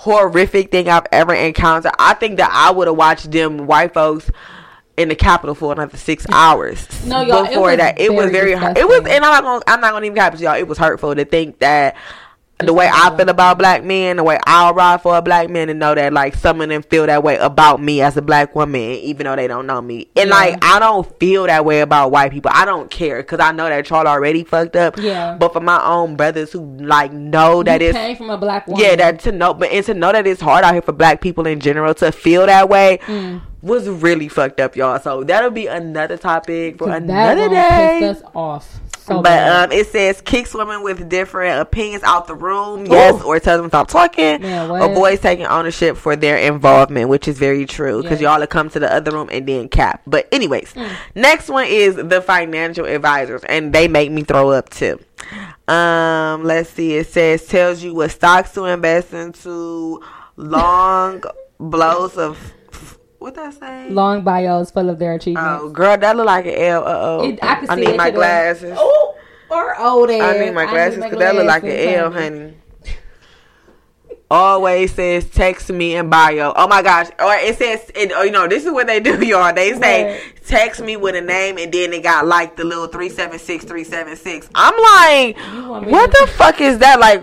horrific thing i've ever encountered i think that i would have watched them white folks in the Capitol for another six hours. No, y'all, it Before was that, it was very hurt. It was, and I'm not gonna, I'm not gonna even cap it, y'all. It was hurtful to think that the way I feel about black men, the way I'll ride for a black man, and know that like some of them feel that way about me as a black woman, even though they don't know me. And Yeah. like I don't feel that way about white people. I don't care because I know that y'all already fucked up. Yeah. But for my own brothers who like know that you it's came from a black woman. yeah, that to know, but and to know that it's hard out here for black people in general to feel that way Mm. was really fucked up, y'all. So that'll be another topic for another day. pissed us off. So But um, it says kicks women with different opinions out the room. Yes, or tells them stop talking. Man, what? Avoids taking ownership for their involvement, which is very true because Yes. y'all will come to the other room and then cap. But anyways, Mm. next one is the financial advisors, and they make me throw up too. Um, let's see. It says tells you what stocks to invest into, long *laughs* blows of what that say. long bios full of their achievements. Oh, girl, that look like an L. Uh oh. It- I can see need my glasses. Oh, or old ass. I need my glasses because that look like an L, honey. honey. Always says text me in bio. Oh my gosh! Or it says, it, oh, you know, this is what they do, *laughs* y'all. They say What? text me with a name, and then they got like the little three seven six three seven six. I'm like, what the fuck is that? Like,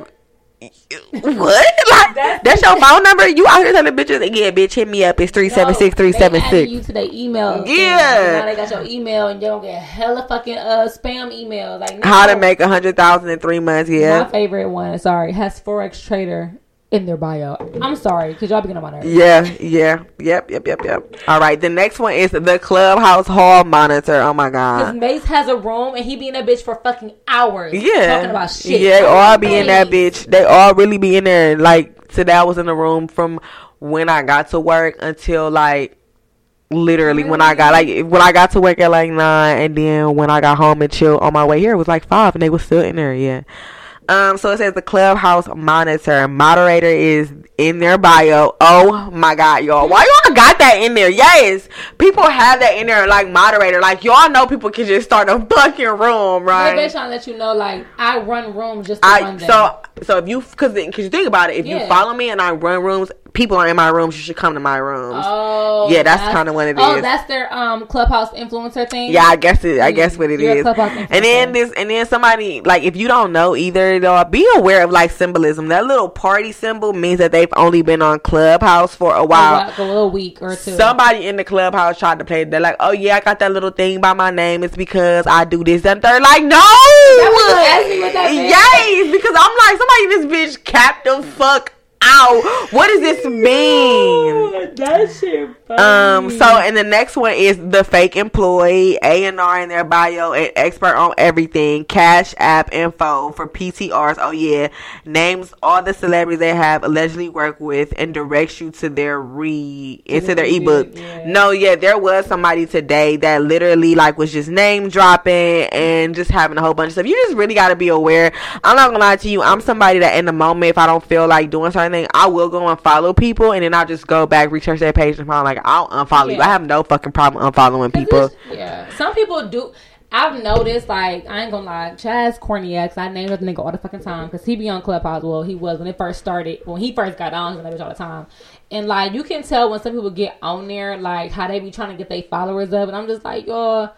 what? Like that's, your phone number? You out here telling bitches? Yeah, bitch, hit me up. It's three seven six three seven They you to their email. Yeah. Now they got your email and you don't get hella fucking uh spam emails. Like How to make a hundred thousand in three months? Yeah. My favorite one, sorry, has forex trader in their bio. I'm sorry, cause y'all be getting on my nerves. Yeah, yeah, yep, yep, yep, yep. All right, the next one is the clubhouse hall monitor. Oh my god, Cause god. Mace has a room and he be in that bitch for fucking hours. Yeah, talking about shit. Yeah, they all be in that bitch. They all really be in there. Like today, I was in the room from when I got to work until like literally when I got like when I got to work at like nine, and then when I got home and chill on my way here, it was like five, and they was still in there. Yeah. Um, so it says the clubhouse monitor moderator is in their bio. Oh my god, y'all! Why y'all got that in there? Yes, people have that in there, like moderator. Like y'all know, people can just start a *laughs* fucking room, right? basically trying to let you know, like I run rooms just to I so so if you because because you think about it, if you follow me and I run rooms, people are in my rooms. You should come to my rooms. Oh, Yeah, that's kinda what it Oh, is. that's their um clubhouse influencer thing. Yeah, I guess it. I guess what it You're is. And then this, and then somebody like if you don't know either, though, be aware of like symbolism. That little party symbol means that they've only been on Clubhouse for a while. a little week or two. Somebody in the clubhouse tried to play. They're like, "Oh yeah, I got that little thing by my name. It's because I do this and third. Like, no, what you what that meant? yes, because I'm like, somebody this bitch capped the fuck out. What does this mean? that shit. Um. So, and the next one is the fake employee, A and R in their bio, and expert on everything. Cash app info for PTRs. Oh yeah, names all the celebrities they have allegedly worked with and directs you to their re into their ebook. yeah. No, yeah, there was somebody today that literally like was just name dropping and just having a whole bunch of stuff. You just really got to be aware. I'm not gonna lie to you. I'm somebody that in the moment, if I don't feel like doing something, I will go and follow people, and then I'll just go back, research their page, and find like I'll unfollow you. I have no fucking problem unfollowing people. Yeah, some people do. I've noticed, like, I ain't gonna lie, Chaz Corniax, I name that nigga all the fucking time because he be on Clubhouse. Well, he was when it first started, when he first got on, he was on that all the time. And, like, you can tell when some people get on there, like, how they be trying to get their followers up. And I'm just like, yo,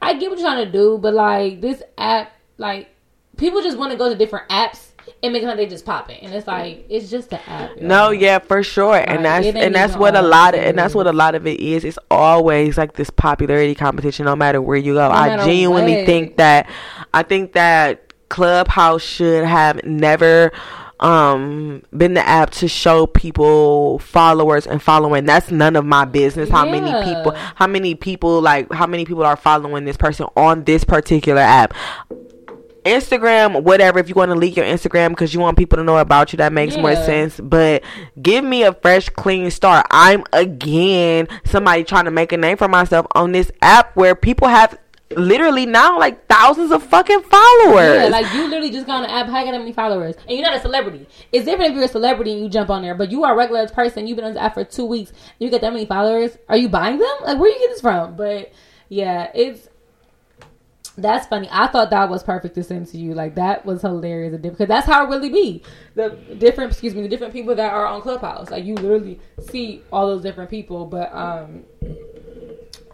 I get what you're trying to do, but, like, this app, like, people just want to go to different apps and like they just pop it. And it's like, it's just an app. yo. No, yeah, for sure, Like, and that's and that's what a lot of and that's what a lot of it is. It's always like this popularity competition, no matter where you go. I genuinely what. think that I think that Clubhouse should have never um been the app to show people followers and following that's none of my business how many people how many people like how many people are following this person on this particular app Instagram, whatever. If you want to leak your Instagram because you want people to know about you, that makes more sense. But give me a fresh, clean start. I'm again somebody trying to make a name for myself on this app where people have literally now like thousands of fucking followers. Yeah, like you literally just got on the app. How you got that many followers? And you're not a celebrity. It's different if you're a celebrity and you jump on there, but you are a regular person. You've been on the app for two weeks. You get that many followers. Are you buying them? Like where you get this from? But yeah, it's that's funny. I thought that was perfect to send to you. Like that was hilarious because that's how it really be. The different, excuse me, the different people that are on Clubhouse. Like you literally see all those different people. But um,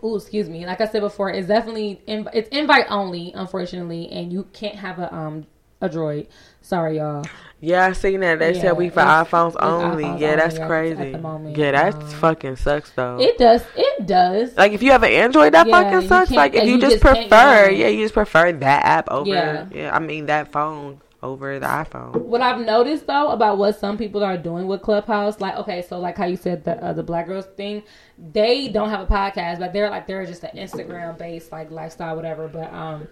oh, excuse me. Like I said before, it's definitely inv- it's invite only, unfortunately, and you can't have a um a Droid. Sorry, y'all. Yeah, I seen that. They Yeah, said we for iPhones only. iPhones yeah, that's crazy. at the moment. Yeah, that Um, fucking sucks though. It does. It does. like if you have an Android, that Yeah, fucking sucks. Like if you, you just just prefer, yeah, you just prefer that app over. Yeah. Yeah. I mean that phone over the iPhone. what I've noticed though about what some people are doing with Clubhouse, like okay, so like how you said the uh, the Black Girls thing, they don't have a podcast, but they're like they're just an Instagram based like lifestyle whatever. But um,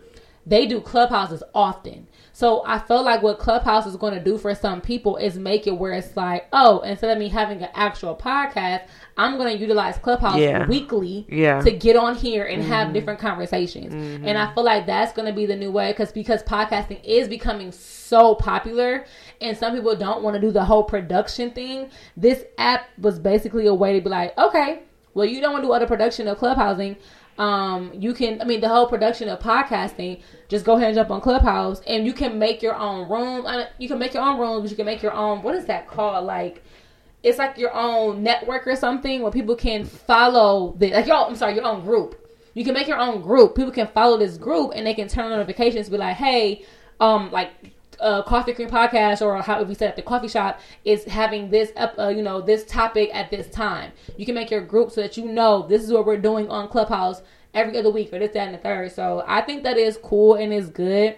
they do Clubhouses often. So I feel like what Clubhouse is going to do for some people is make it where it's like, oh, instead of me having an actual podcast, I'm going to utilize Clubhouse Yeah. weekly Yeah. to get on here and have mm-hmm. different conversations. Mm-hmm. And I feel like that's going to be the new way because because podcasting is becoming so popular and some people don't want to do the whole production thing. This app was basically a way to be like, okay, well you don't want to do other production of clubhousing. Um, you can, I mean, the whole production of podcasting. Just go ahead and jump on Clubhouse, and you can make your own room. You can make your own rooms. You can make your own. What is that called? Like, it's like your own network or something where people can follow the like your I'm sorry, your own group. You can make your own group. People can follow this group and they can turn on notifications. Be like, hey, um, like uh, coffee cream podcast or how we said at the coffee shop is having this up, uh, you know, this topic at this time. You can make your group so that you know this is what we're doing on Clubhouse every other week or this, that, and the third. So I think that is cool and is good.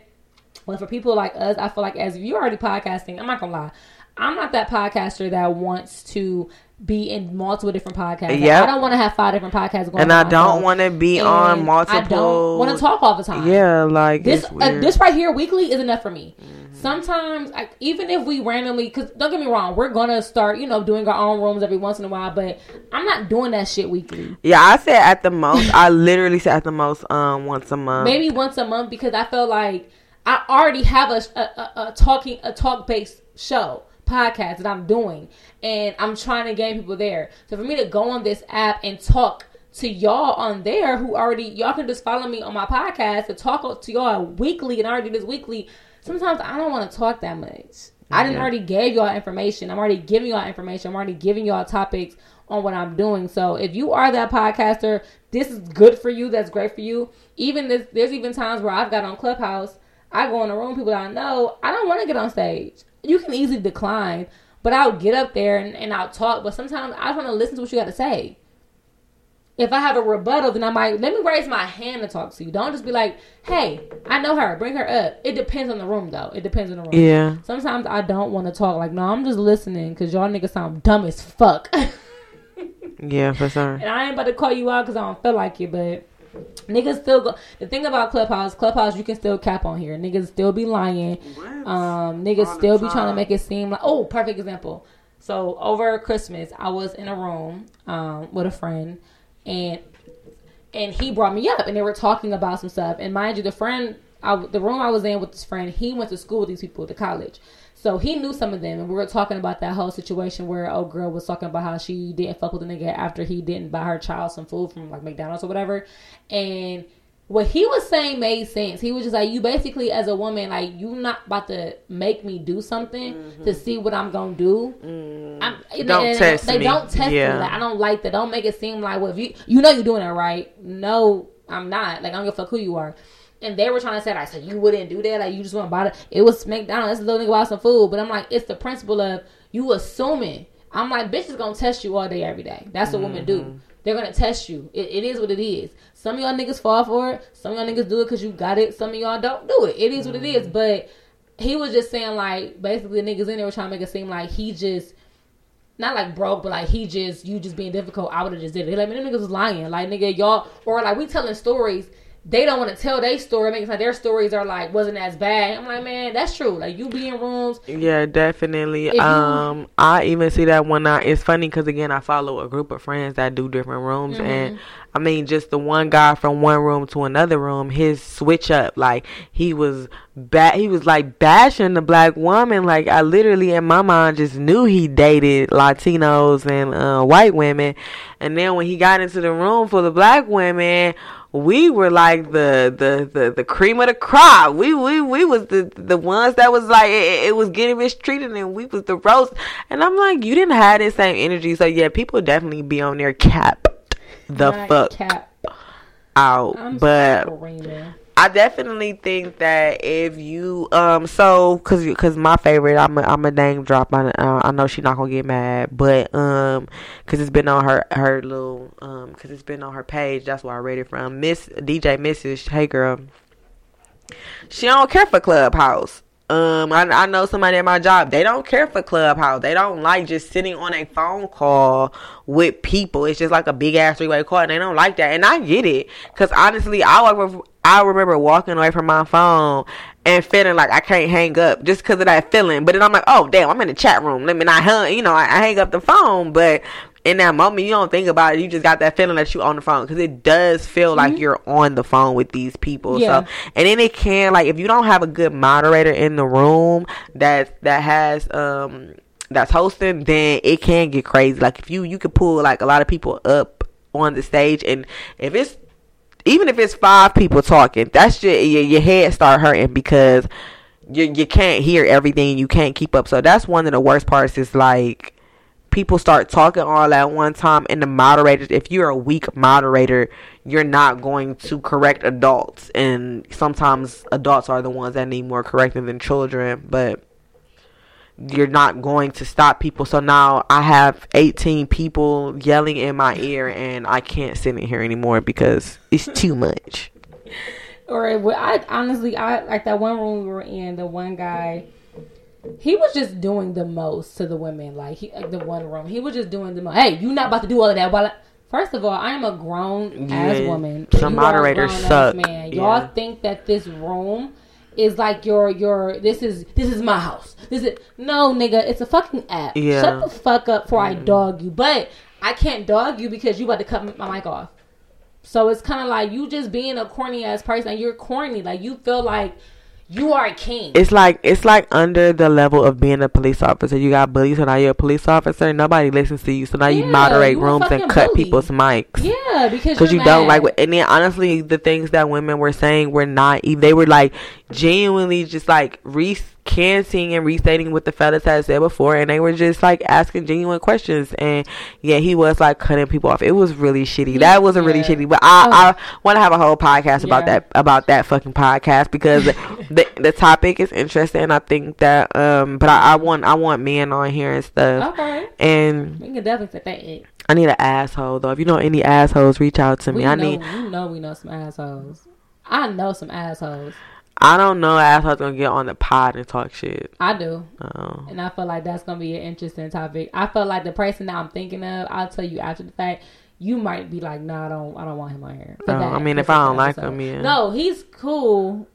But for people like us, I feel like as you're already podcasting, I'm not gonna lie, I'm not that podcaster that wants to be in multiple different podcasts. Like, I don't want to have five different podcasts going. On. And I don't want to be and on multiple. I don't want to talk all the time. Yeah, like This uh, this right here weekly is enough for me. Sometimes, like, even if we randomly, because don't get me wrong, we're gonna start, you know, doing our own rooms every once in a while. But I'm not doing that shit weekly. yeah, I said at the most. I *laughs* literally said at the most um once a month. maybe once a month because I feel like I already have a a, a, a talking a talk based show podcast that I'm doing, and I'm trying to gain people there. So for me to go on this app and talk to y'all on there who already y'all can just follow me on my podcast to talk to y'all weekly and I already do this weekly. Sometimes I don't want to talk that much. I didn't already gave y'all information. I'm already giving y'all information. I'm already giving y'all topics on what I'm doing. So if you are that podcaster, this is good for you. That's great for you. Even this, there's even times where I've got on Clubhouse. I go in a room, people that I know. I don't want to get on stage. You can easily decline, but I'll get up there and, and I'll talk. But sometimes I want to listen to what you got to say. If I have a rebuttal, then I might let me raise my hand to talk to you. Don't just be like, "Hey, I know her. Bring her up." It depends on the room, though. It depends on the room. Yeah. Sometimes I don't want to talk. Like, no, I'm just listening because y'all niggas sound dumb as fuck. *laughs* Yeah, for sure. And I ain't about to call you out because I don't feel like it, but niggas still go. The thing about Clubhouse, Clubhouse, you can still cap on here. Niggas still be lying. Um, niggas All still be trying to make it seem like. Oh, perfect example. So over Christmas, I was in a room um, with a friend, and and he brought me up, and they were talking about some stuff. And mind you, the friend, I, the room I was in with this friend, he went to school with these people to college. So he knew some of them, and we were talking about that whole situation where old girl was talking about how she didn't fuck with the nigga after he didn't buy her child some food from like McDonald's or whatever. And what he was saying made sense. He was just like, you basically as a woman, like you not about to make me do something to see what I'm gonna do. I'm, Mm-hmm. Don't test they me. don't test Yeah. me. Like, I don't like that. Don't make it seem like well, if you you know you're doing it right. No, I'm not. Like I don't give a fuck who you are. And they were trying to say like, so you wouldn't do that. Like you just want to buy it. It was McDonald's. This little nigga buy some food. But I'm like, it's the principle of you assuming. I'm like, bitch is gonna test you all day, every day. That's what women Mm-hmm. do. They're gonna test you. It, it is what it is. Some of y'all niggas fall for it. Some of y'all niggas do it because you got it. Some of y'all don't do it. It is what it is. Mm-hmm. But he was just saying like, basically, the niggas in there were trying to make it seem like he just not like broke, but like he just you just being difficult. I would have just did it. Like man, them niggas was lying. Like nigga, y'all or like we telling stories. They don't want to tell their story. Makes like their stories are like wasn't as bad. I'm like man, that's true. Like you be in rooms. Yeah, definitely. If you- um, I even see that when I. It's funny because again, I follow a group of friends that do different rooms, Mm-hmm. and I mean, just the one guy from one room to another room, his switch up, like he was bad. He was like bashing the black woman. Like I literally, in my mind, just knew he dated Latinos and uh, white women, and then when he got into the room full of black women. We were like the, the, the, the cream of the crop. We we we was the the ones that was like it, it was getting mistreated, and we was the roast. And I'm like, you didn't have the same energy. So yeah, people definitely be on their cap the not fuck cap. out. I'm but screaming. I definitely think that if you um so cause cause my favorite I'm a, I'm a name drop I uh, I know she's not gonna get mad but um cause it's been on her her little um cause it's been on her page. That's where I read it from. Miss DJ Mrs. Hey girl. She don't care for Clubhouse um, I, I know somebody at my job. They don't care for Clubhouse. They don't like just sitting on a phone call with people. It's just like a big ass three way call, and they don't like that. And I get it, cause honestly, I I remember walking away from my phone and feeling like I can't hang up just because of that feeling. But then I'm like, oh damn, I'm in the chat room. Let me not hang. You know, I, I hang up the phone, but in that moment you don't think about it. You just got that feeling that you on the phone. Because it does feel mm-hmm. like you're on the phone with these people. Yeah. so and then it can like if you don't have a good moderator in the room that that has um that's hosting then it can get crazy. Like if you you could pull like a lot of people up on the stage and if it's even if it's five people talking that's just your, your head start hurting because you, you can't hear everything. You can't keep up. So that's one of the worst parts is like people start talking all at one time and the moderators if you're a weak moderator you're not going to correct adults. And sometimes adults are the ones that need more correcting than children but you're not going to stop people. So now i have 18 people yelling in my ear and i can't sit in here anymore because it's too much. *laughs* Or i honestly i like that one room we were in the one guy he was just doing the most to the women. Like he, the one room, he was just doing the most. Hey, you not about to do all of that. While I, first of all, I am a grown yeah. ass woman. Some moderators suck. Man, y'all yeah. think that this room is like your your this is this is my house. This is no nigga. It's a fucking app. Yeah. Shut the fuck up before mm. I dog you. But I can't dog you because you about to cut my mic off. So it's kind of like you just being a corny ass person. You're corny. Like you feel like you are a king. It's like it's like under the level of being a police officer. You got bullies, so now you're a police officer. Nobody listens to you, so now yeah, you moderate you rooms and cut bully. people's mics. Yeah, because you mad. don't like. And then honestly, the things that women were saying were not. They were like genuinely just like re recanting and restating what the fellas had said before, and they were just like asking genuine questions. And yeah, he was like cutting people off. It was really shitty. That was a really yeah. shitty. But I, oh. I want to have a whole podcast about yeah. that about that fucking podcast because *laughs* the the topic is interesting. I think that um, but I, I want I want men on here and stuff. Okay. And we can definitely that. I need an asshole though. If you know any assholes, reach out to me. We I know, need. You know, we know some assholes. I know some assholes. I don't know assholes gonna get on the pod and talk shit. I do. Oh. And I feel like that's gonna be an interesting topic. I feel like the person that I'm thinking of, I'll tell you after the fact. You might be like, no, nah, I don't, I don't want him on here. No, I mean, if I don't like him, yeah. No, he's cool.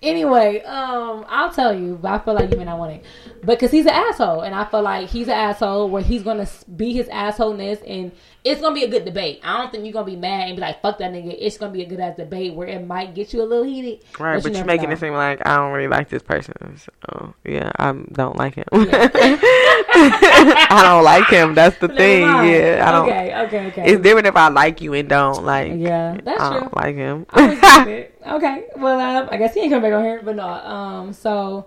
Anyway, um, I'll tell you, but I feel like you may not want it, because he's an asshole, and I feel like he's an asshole where he's gonna be his assholeness, and it's gonna be a good debate. I don't think you're gonna be mad and be like, "Fuck that nigga." It's gonna be a good ass debate where it might get you a little heated. Right, but, you are making know. it seem like I don't really like this person. So yeah, I don't like him. Yeah. *laughs* I don't like him. That's the thing. Yeah, I don't. Okay, okay, okay. It's different if I like you and don't like. Yeah, that's I true. Don't like him. *laughs* okay, well, um, I guess he ain't coming back on here, but no. Um, so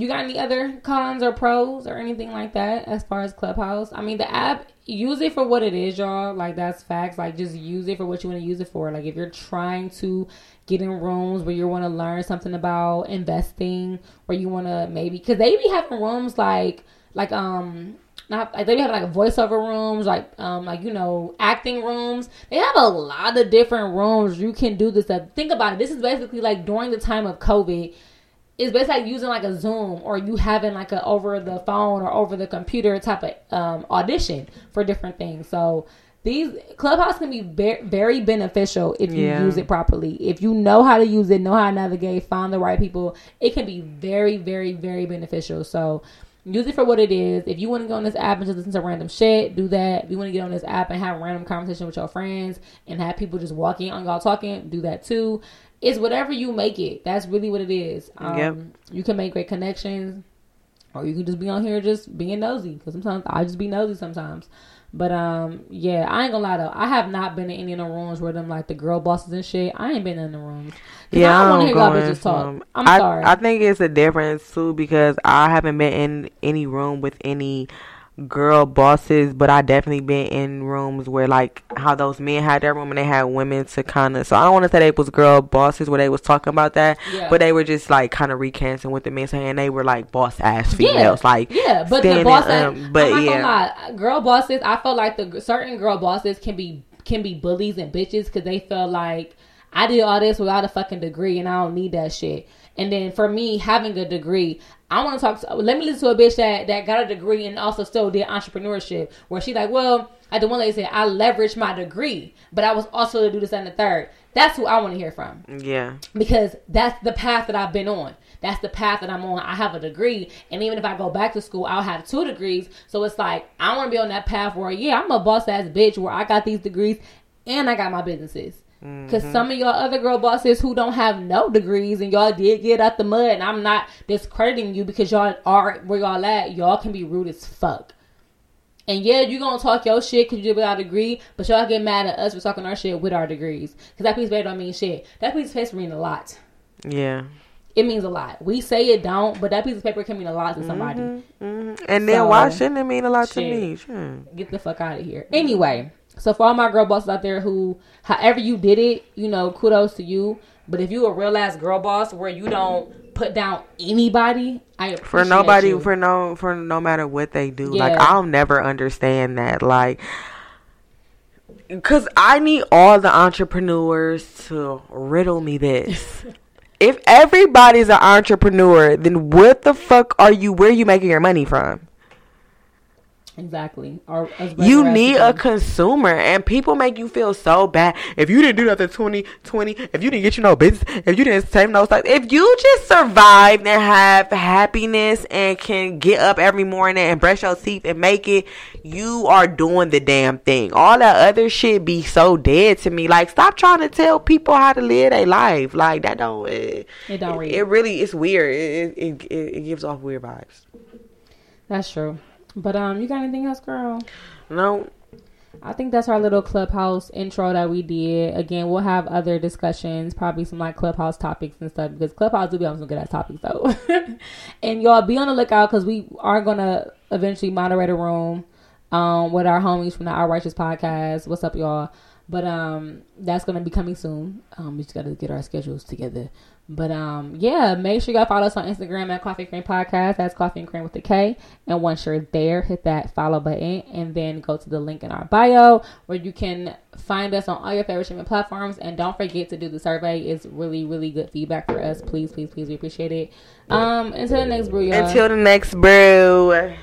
you got any other cons or pros or anything like that as far as Clubhouse? I mean, the app, use it for what it is, y'all. Like, that's facts. Like, just use it for what you want to use it for. Like, if you're trying to get in rooms where you want to learn something about investing, where you want to maybe, because they be having rooms like, like, um, not like they have like voiceover rooms, like um, like you know, acting rooms. They have a lot of different rooms you can do this stuff. Think about it. This is basically like during the time of COVID it's basically like using like a Zoom or you having like a over the phone or over the computer type of um, audition for different things. So these Clubhouse can be very, very beneficial if you yeah. use it properly. If you know how to use it, know how to navigate, find the right people, it can be very, very, very beneficial. So use it for what it is. If you want to go on this app and just listen to random shit, do that. If you want to get on this app and have random conversation with your friends and have people just walking on y'all talking, do that too it's whatever you make it. That's really what it is. Um, yep. You can make great connections, or you can just be on here just being nosy. Because sometimes I just be nosy sometimes. But um, yeah, I ain't gonna lie though. I have not been in any of the rooms where them like the girl bosses and shit. I ain't been in the rooms. Yeah, I don't want to hear y'all bitches talk. I'm I, sorry. I think it's a difference too because I haven't been in any room with any girl bosses, but I definitely been in rooms where like how those men had their room and they had women to kind of. So I don't want to say they was girl bosses where they was talking about that, Yeah. but they were just like kind of recanting with the men saying they were like boss ass females, like yeah, but the boss, um, but I'm yeah. lie, girl bosses. I feel like the certain girl bosses can be can be bullies and bitches because they feel like I did all this without a fucking degree and I don't need that shit. And then for me, having a degree, I want to talk. To, let me listen to a bitch that that got a degree and also still did entrepreneurship, where she like, well, like the one lady said, I leveraged my degree, but I was also to do this and the third. That's who I want to hear from yeah, because that's the path that I've been on. That's the path that I'm on. I have a degree, and even if I go back to school, I'll have two degrees. So it's like I want to be on that path where, yeah, I'm a boss ass bitch where I got these degrees and I got my businesses. Because mm-hmm. some of y'all other girl bosses who don't have no degrees and y'all did get out the mud, and I'm not discrediting you because y'all are where y'all at. Y'all can be rude as fuck. And yeah, you gonna talk your shit because you without a degree, but y'all get mad at us for talking our shit with our degrees. Because that piece of paper don't mean shit. That piece of paper means a lot. yeah. It means a lot. We say it don't, but that piece of paper can mean a lot to somebody. Mm-hmm, mm-hmm. And then why shouldn't it mean a lot to me? Sure. Hmm. Get the fuck out of here. Anyway, so for all my girl bosses out there who, however you did it, you know, kudos to you. But if you a real ass girl boss where you don't put down anybody, I appreciate for nobody you. for no for no matter what they do like Yeah. i'll never understand that like because i need all the entrepreneurs to riddle me this *laughs* if everybody's an entrepreneur then what the fuck are you where are you making your money from exactly. You need a consumer and people make you feel so bad if you didn't do nothing 2020 if you didn't get you no business if you didn't save no stuff if you just survived and have happiness and can get up every morning and brush your teeth and make it you are doing the damn thing all that other shit be so dead to me like stop trying to tell people how to live their life like that don't it, It don't read. it really it's weird it, it, it, it gives off weird vibes That's true. But um, you got anything else, girl? no I think that's our little clubhouse intro that we did. Again, we'll have other discussions, probably some like clubhouse topics and stuff because clubhouse do be on some good ass topics though. *laughs* and y'all be on the lookout because we are gonna eventually moderate a room um with our homies from the Our Righteous podcast. What's up, y'all? But um, that's gonna be coming soon. Um, we just gotta get our schedules together. But um, yeah, make sure y'all follow us on Instagram at Coffee Cream Podcast. That's Coffee and Cream with the K. And once you're there, hit that follow button and then go to the link in our bio where you can find us on all your favorite streaming platforms. And don't forget to do the survey. It's really, really good feedback for us. Please, please, please, we appreciate it. Um, until the next brew, y'all. until the next brew